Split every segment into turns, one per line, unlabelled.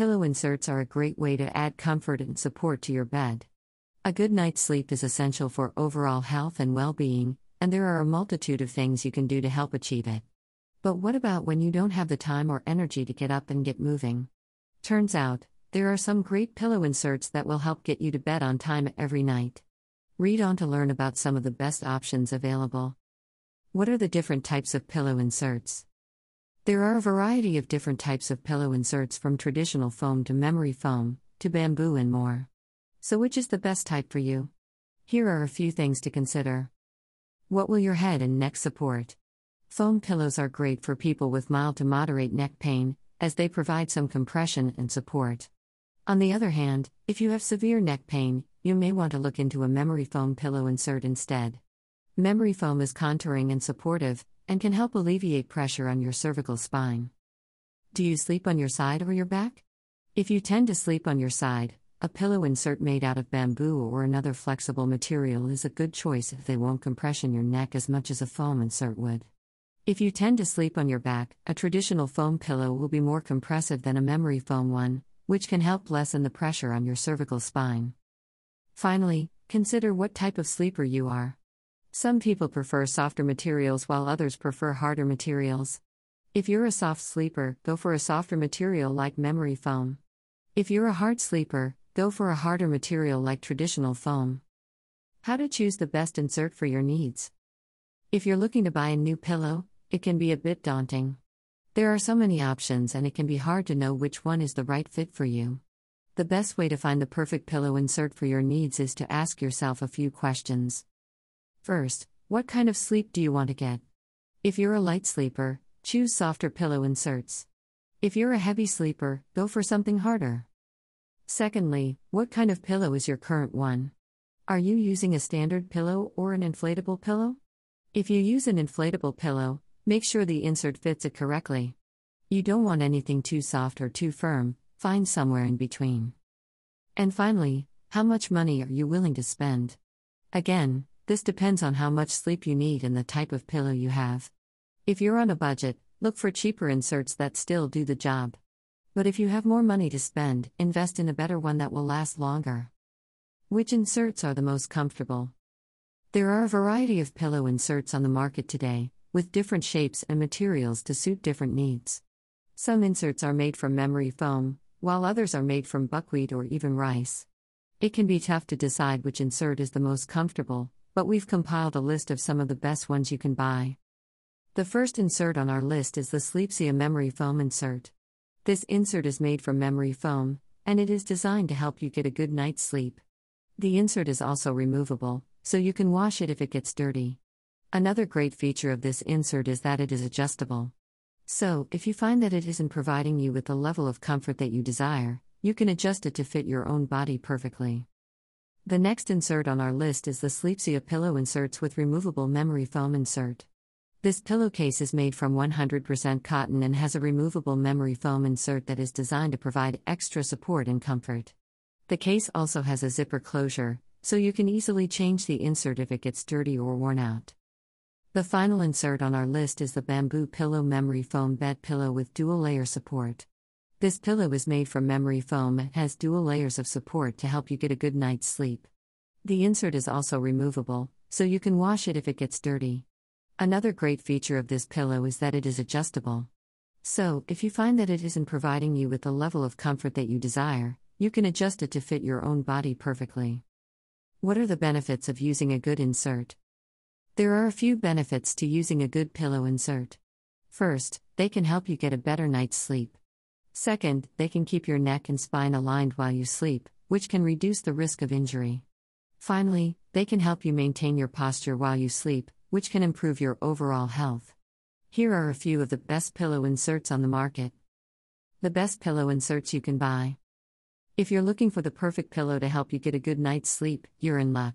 Pillow inserts are a great way to add comfort and support to your bed. A good night's sleep is essential for overall health and well being, and there are a multitude of things you can do to help achieve it. But what about when you don't have the time or energy to get up and get moving? Turns out, there are some great pillow inserts that will help get you to bed on time every night. Read on to learn about some of the best options available. What are the different types of pillow inserts? There are a variety of different types of pillow inserts from traditional foam to memory foam, to bamboo and more. So, which is the best type for you? Here are a few things to consider. What will your head and neck support? Foam pillows are great for people with mild to moderate neck pain, as they provide some compression and support. On the other hand, if you have severe neck pain, you may want to look into a memory foam pillow insert instead. Memory foam is contouring and supportive, and can help alleviate pressure on your cervical spine. Do you sleep on your side or your back? If you tend to sleep on your side, a pillow insert made out of bamboo or another flexible material is a good choice if they won't compression your neck as much as a foam insert would. If you tend to sleep on your back, a traditional foam pillow will be more compressive than a memory foam one, which can help lessen the pressure on your cervical spine. Finally, consider what type of sleeper you are. Some people prefer softer materials while others prefer harder materials. If you're a soft sleeper, go for a softer material like memory foam. If you're a hard sleeper, go for a harder material like traditional foam. How to choose the best insert for your needs. If you're looking to buy a new pillow, it can be a bit daunting. There are so many options and it can be hard to know which one is the right fit for you. The best way to find the perfect pillow insert for your needs is to ask yourself a few questions. First, what kind of sleep do you want to get? If you're a light sleeper, choose softer pillow inserts. If you're a heavy sleeper, go for something harder. Secondly, what kind of pillow is your current one? Are you using a standard pillow or an inflatable pillow? If you use an inflatable pillow, make sure the insert fits it correctly. You don't want anything too soft or too firm, find somewhere in between. And finally, how much money are you willing to spend? Again, this depends on how much sleep you need and the type of pillow you have. If you're on a budget, look for cheaper inserts that still do the job. But if you have more money to spend, invest in a better one that will last longer. Which inserts are the most comfortable? There are a variety of pillow inserts on the market today, with different shapes and materials to suit different needs. Some inserts are made from memory foam, while others are made from buckwheat or even rice. It can be tough to decide which insert is the most comfortable, but we've compiled a list of some of the best ones you can buy. The first insert on our list is the Sleepsia memory foam insert. This insert is made from memory foam, and it is designed to help you get a good night's sleep. The insert is also removable, so you can wash it if it gets dirty. Another great feature of this insert is that it is adjustable. So, if you find that it isn't providing you with the level of comfort that you desire, you can adjust it to fit your own body perfectly. The next insert on our list is the Sleepsia pillow inserts with removable memory foam insert. This pillowcase is made from 100% cotton and has a removable memory foam insert that is designed to provide extra support and comfort. The case also has a zipper closure, so you can easily change the insert if it gets dirty or worn out. The final insert on our list is the Bamboo Pillow Memory Foam Bed Pillow with dual layer support. This pillow is made from memory foam and has dual layers of support to help you get a good night's sleep. The insert is also removable, so you can wash it if it gets dirty. Another great feature of this pillow is that it is adjustable. So, if you find that it isn't providing you with the level of comfort that you desire, you can adjust it to fit your own body perfectly. What are the benefits of using a good insert? There are a few benefits to using a good pillow insert. First, they can help you get a better night's sleep. Second, they can keep your neck and spine aligned while you sleep, which can reduce the risk of injury. Finally, they can help you maintain your posture while you sleep, which can improve your overall health. Here are a few of the best pillow inserts on the market. The best pillow inserts you can buy. If you're looking for the perfect pillow to help you get a good night's sleep, you're in luck.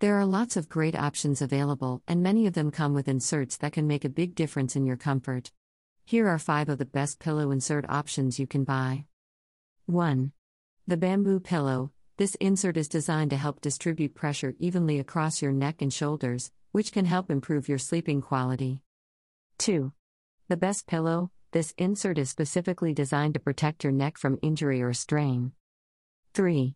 There are lots of great options available, and many of them come with inserts that can make a big difference in your comfort. Here are 5 of the best pillow insert options you can buy. 1. The bamboo pillow. This insert is designed to help distribute pressure evenly across your neck and shoulders, which can help improve your sleeping quality. 2. The best pillow. This insert is specifically designed to protect your neck from injury or strain. 3.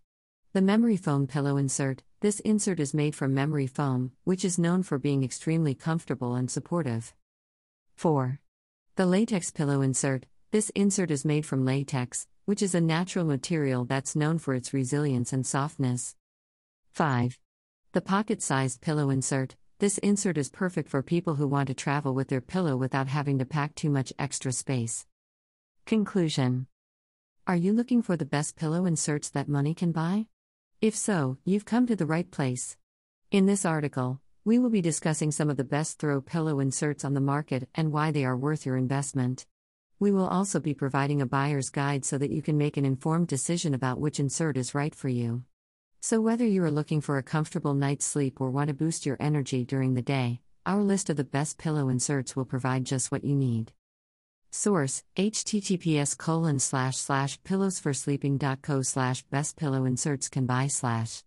The memory foam pillow insert. This insert is made from memory foam, which is known for being extremely comfortable and supportive. 4. The latex pillow insert. This insert is made from latex, which is a natural material that's known for its resilience and softness. 5. The pocket sized pillow insert. This insert is perfect for people who want to travel with their pillow without having to pack too much extra space. Conclusion Are you looking for the best pillow inserts that money can buy? If so, you've come to the right place. In this article, we will be discussing some of the best throw pillow inserts on the market and why they are worth your investment. We will also be providing a buyer's guide so that you can make an informed decision about which insert is right for you. So, whether you are looking for a comfortable night's sleep or want to boost your energy during the day, our list of the best pillow inserts will provide just what you need. Source https colon slash slash pillowsforsleeping.co slash best pillow inserts can buy slash